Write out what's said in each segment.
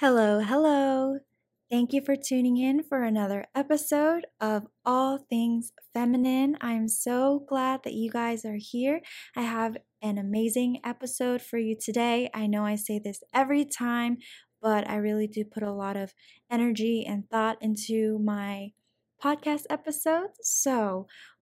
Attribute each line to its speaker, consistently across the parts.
Speaker 1: Hello, hello. Thank you for tuning in for another episode of All Things Feminine. I'm so glad that you guys are here. I have an amazing episode for you today. I know I say this every time, but I really do put a lot of energy and thought into my podcast episodes. So,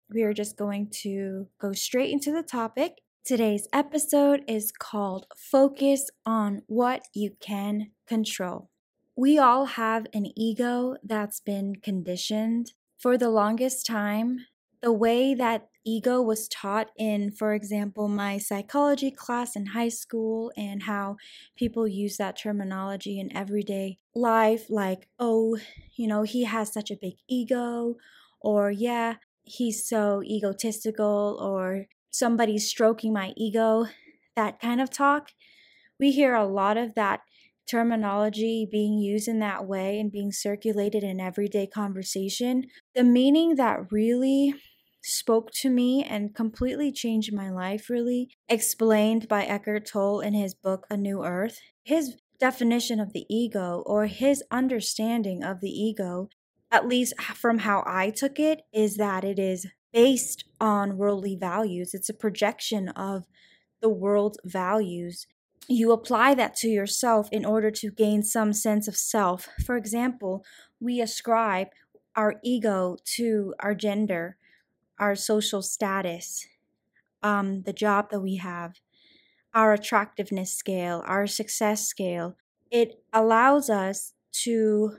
Speaker 1: we are just going to go straight into the topic. Today's episode is called Focus on What You Can Control. We all have an ego that's been conditioned. For the longest time, the way that ego was taught in, for example, my psychology class in high school, and how people use that terminology in everyday life, like, oh, you know, he has such a big ego, or yeah, he's so egotistical, or somebody's stroking my ego, that kind of talk. We hear a lot of that terminology being used in that way and being circulated in everyday conversation. The meaning that really spoke to me and completely changed my life, really, explained by Eckhart Tolle in his book A New Earth. His definition of the ego or his understanding of the ego, at least from how I took it, is that it is based on worldly values. It's a projection of the world's values. You apply that to yourself in order to gain some sense of self. For example, we ascribe our ego to our gender, our social status, um, the job that we have, our attractiveness scale, our success scale. It allows us to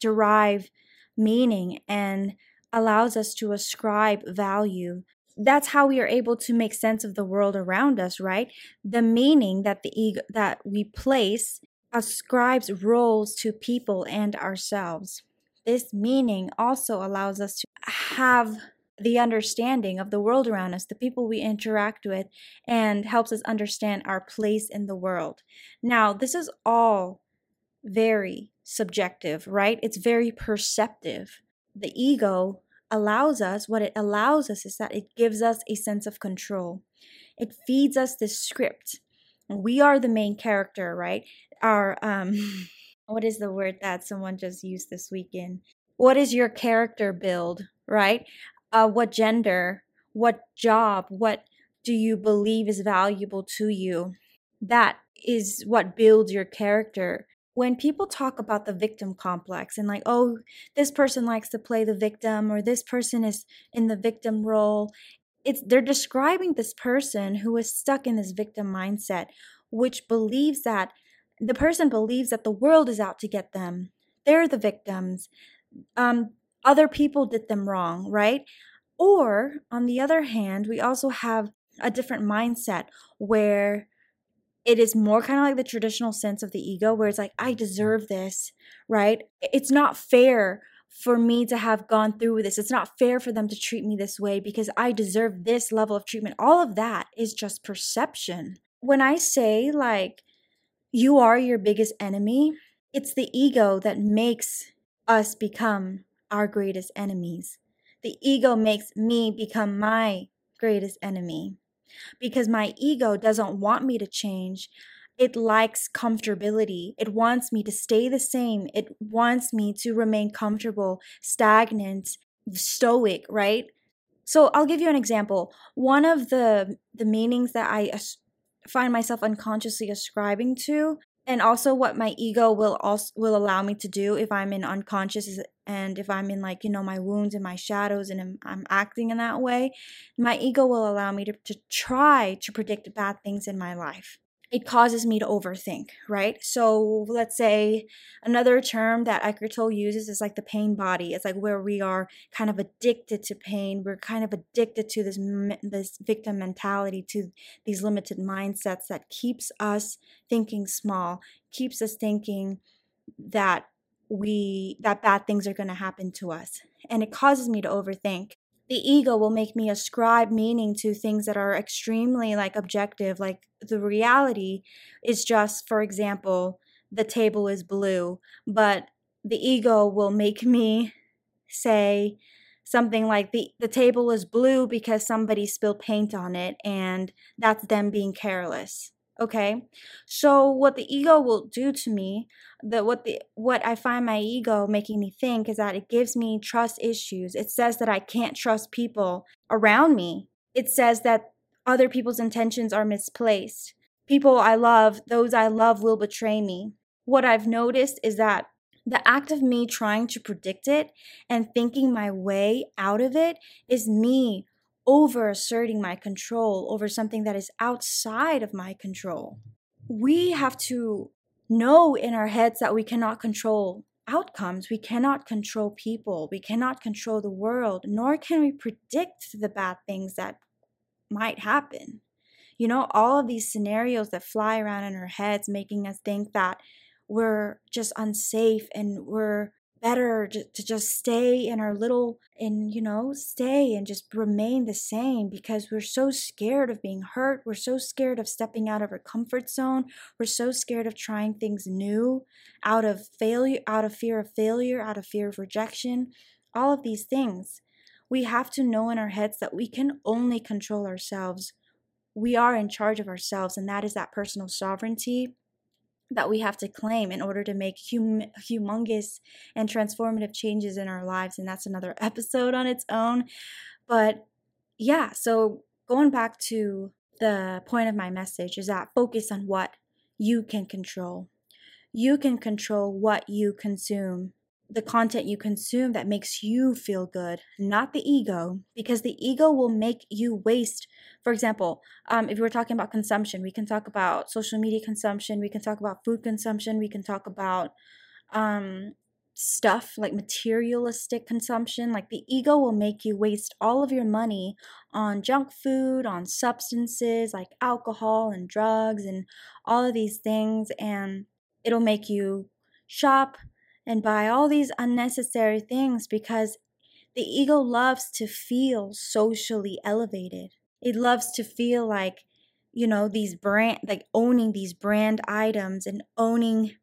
Speaker 1: derive meaning and allows us to ascribe value. That's how we are able to make sense of the world around us, right? The meaning that the ego that we place ascribes roles to people and ourselves. This meaning also allows us to have the understanding of the world around us, the people we interact with, and helps us understand our place in the world. Now, this is all very subjective, right? It's very perceptive the ego allows us, what it allows us is that it gives us a sense of control. It feeds us this script. We are the main character, right? Our, um, what is the word that someone just used this weekend? What is your character build, right? Uh, what gender, what job, what do you believe is valuable to you? That is what builds your character when people talk about the victim complex and like oh this person likes to play the victim or this person is in the victim role it's they're describing this person who is stuck in this victim mindset which believes that the person believes that the world is out to get them. They're the victims. Um, other people did them wrong right? Or on the other hand we also have a different mindset where it is more kind of like the traditional sense of the ego where it's like i deserve this right? It's not fair for me to have gone through with this. It's not fair for them to treat me this way because i deserve this level of treatment. All of that is just perception. When i say like you are your biggest enemy it's the ego that makes us become our greatest enemies. The ego makes me become my greatest enemy because my ego doesn't want me to change. It likes comfortability. It wants me to stay the same. It wants me to remain comfortable, stagnant, stoic, right? So I'll give you an example. One of the the meanings that I find myself unconsciously ascribing to and also what my ego will also will allow me to do if i'm in unconscious and if i'm in like you know my wounds and my shadows and I'm, I'm acting in that way my ego will allow me to, to try to predict bad things in my life it causes me to overthink, right? So let's say another term that Eckhart Tolle uses is like the pain body. It's like where we are kind of addicted to pain. We're kind of addicted to this this victim mentality, to these limited mindsets that keeps us thinking small, keeps us thinking that we that bad things are going to happen to us, and it causes me to overthink. The ego will make me ascribe meaning to things that are extremely like objective like the reality is just for example the table is blue but the ego will make me say something like the the table is blue because somebody spilled paint on it and that's them being careless Okay. So what the ego will do to me, the what the what I find my ego making me think is that it gives me trust issues. It says that I can't trust people around me. It says that other people's intentions are misplaced. People I love, those I love will betray me. What I've noticed is that the act of me trying to predict it and thinking my way out of it is me over asserting my control over something that is outside of my control. We have to know in our heads that we cannot control outcomes. We cannot control people. We cannot control the world, nor can we predict the bad things that might happen. You know, all of these scenarios that fly around in our heads, making us think that we're just unsafe and we're better to just stay in our little and you know stay and just remain the same because we're so scared of being hurt. We're so scared of stepping out of our comfort zone. We're so scared of trying things new out of failure out of fear of failure out of fear of rejection all of these things. We have to know in our heads that we can only control ourselves. We are in charge of ourselves and that is that personal sovereignty that we have to claim in order to make hum- humongous and transformative changes in our lives. And that's another episode on its own. But yeah, so going back to the point of my message is that focus on what you can control. You can control what you consume the content you consume that makes you feel good, not the ego, because the ego will make you waste. For example, um, if we're talking about consumption, we can talk about social media consumption, we can talk about food consumption, we can talk about um, stuff like materialistic consumption. Like the ego will make you waste all of your money on junk food, on substances like alcohol and drugs, and all of these things, and it'll make you shop and buy all these unnecessary things because the ego loves to feel socially elevated. It loves to feel like, you know, these brand, like owning these brand items and owning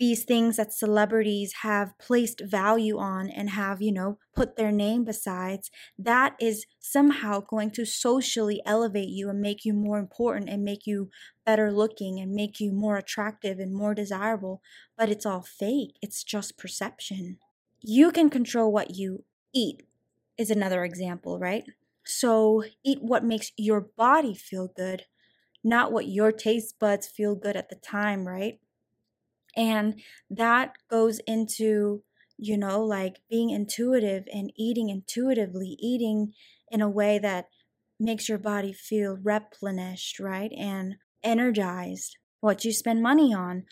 Speaker 1: these things that celebrities have placed value on and have, you know, put their name besides, that is somehow going to socially elevate you and make you more important and make you better looking and make you more attractive and more desirable. But it's all fake, it's just perception. You can control what you eat, is another example, right? So eat what makes your body feel good, not what your taste buds feel good at the time, right? And that goes into, you know, like being intuitive and eating intuitively, eating in a way that makes your body feel replenished, right? And energized. What you spend money on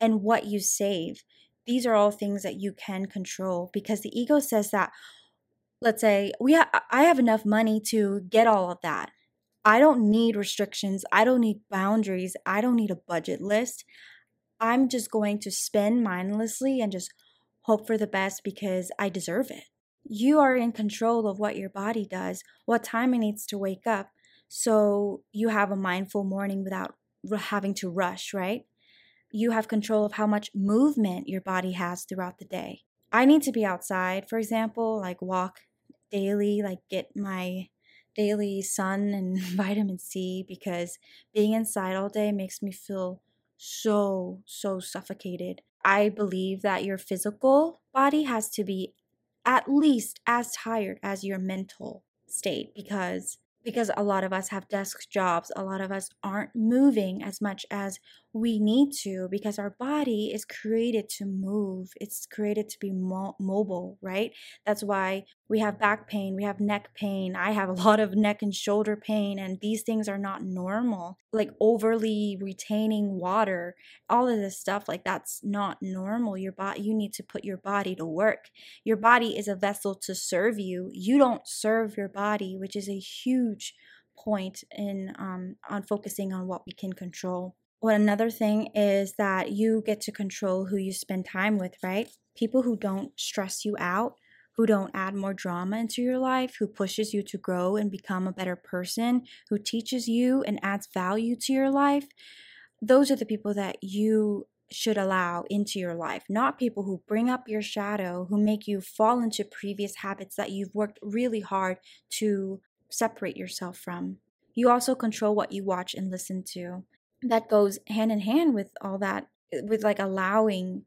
Speaker 1: and what you save. These are all things that you can control because the ego says that let's say we ha- I have enough money to get all of that. I don't need restrictions. I don't need boundaries. I don't need a budget list. I'm just going to spend mindlessly and just hope for the best because I deserve it. You are in control of what your body does, what time it needs to wake up, so you have a mindful morning without having to rush, right? You have control of how much movement your body has throughout the day. I need to be outside, for example, like walk daily, like get my daily sun and vitamin C because being inside all day makes me feel so, so suffocated. I believe that your physical body has to be at least as tired as your mental state because because a lot of us have desk jobs a lot of us aren't moving as much as we need to because our body is created to move. It's created to be mo- mobile, right? That's why we have back pain, we have neck pain. I have a lot of neck and shoulder pain, and these things are not normal. Like overly retaining water, all of this stuff, like that's not normal. Your body, you need to put your body to work. Your body is a vessel to serve you. You don't serve your body, which is a huge point in um, on focusing on what we can control. What another thing is that you get to control who you spend time with, right? People who don't stress you out, who don't add more drama into your life, who pushes you to grow and become a better person, who teaches you and adds value to your life. Those are the people that you should allow into your life, not people who bring up your shadow, who make you fall into previous habits that you've worked really hard to separate yourself from. You also control what you watch and listen to. that goes hand in hand with all that, with like allowing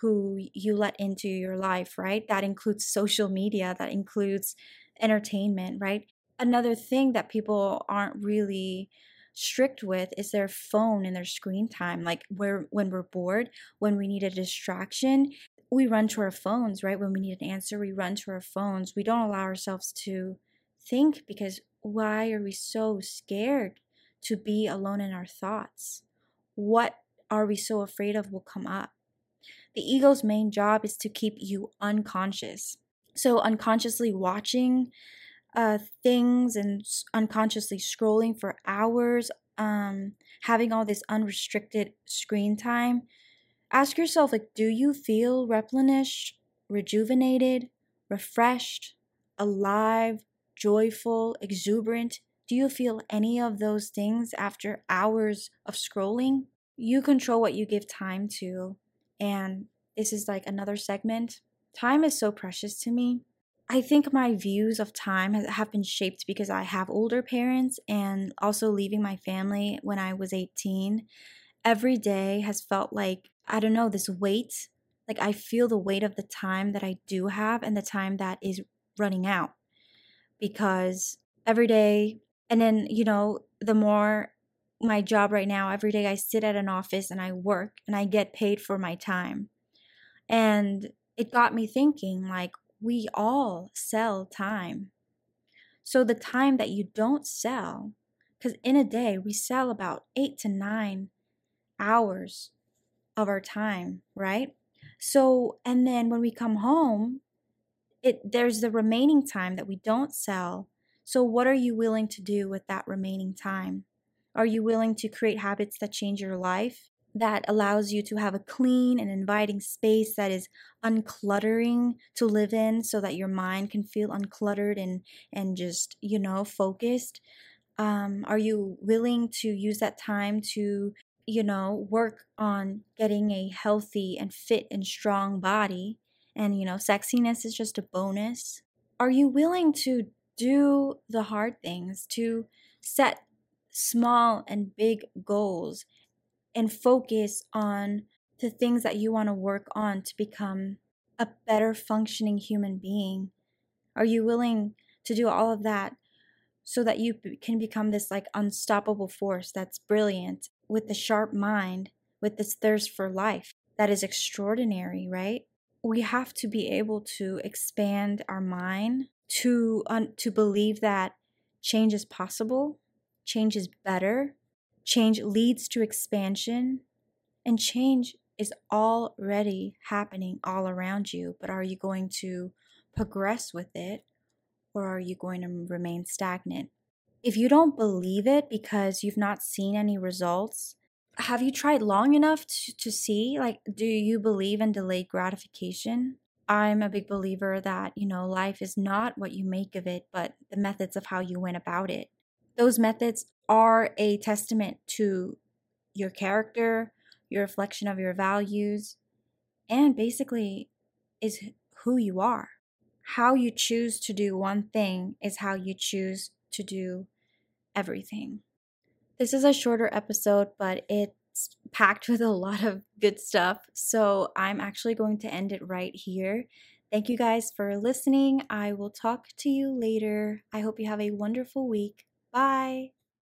Speaker 1: who you let into your life, right? That includes social media, that includes entertainment, right? Another thing that people aren't really strict with is their phone and their screen time. Like where when we're bored, when we need a distraction, we run to our phones, right? When we need an answer, we run to our phones. We don't allow ourselves to think because why are we so scared to be alone in our thoughts? What are we so afraid of will come up? The ego's main job is to keep you unconscious. So, unconsciously watching uh, things and unconsciously scrolling for hours, um, having all this unrestricted screen time, ask yourself like, do you feel replenished, rejuvenated, refreshed, alive, joyful, exuberant? Do you feel any of those things after hours of scrolling? You control what you give time to. And this is like another segment. Time is so precious to me. I think my views of time have been shaped because I have older parents and also leaving my family when I was 18. Every day has felt like, I don't know, this weight. Like I feel the weight of the time that I do have and the time that is running out. Because every day, and then, you know, the more my job right now, every day I sit at an office and I work and I get paid for my time. And it got me thinking like, we all sell time. So the time that you don't sell, because in a day we sell about eight to nine hours of our time, right? So, and then when we come home, it there's the remaining time that we don't sell. So, what are you willing to do with that remaining time? Are you willing to create habits that change your life? that allows you to have a clean and inviting space that is uncluttering to live in so that your mind can feel uncluttered and and just you know focused um, are you willing to use that time to you know work on getting a healthy and fit and strong body and you know sexiness is just a bonus are you willing to do the hard things to set small and big goals and focus on the things that you want to work on to become a better functioning human being? Are you willing to do all of that so that you can become this like unstoppable force that's brilliant with the sharp mind, with this thirst for life that is extraordinary, right? We have to be able to expand our mind to to believe that change is possible, change is better, Change leads to expansion, and change is already happening all around you. But are you going to progress with it or are you going to remain stagnant? If you don't believe it because you've not seen any results, have you tried long enough to, to see? Like, do you believe in delayed gratification? I'm a big believer that, you know, life is not what you make of it, but the methods of how you went about it. Those methods are a testament to your character, your reflection of your values, and basically is who you are. How you choose to do one thing is how you choose to do everything. This is a shorter episode, but it's packed with a lot of good stuff. So I'm actually going to end it right here. Thank you guys for listening. I will talk to you later. I hope you have a wonderful week. Bye.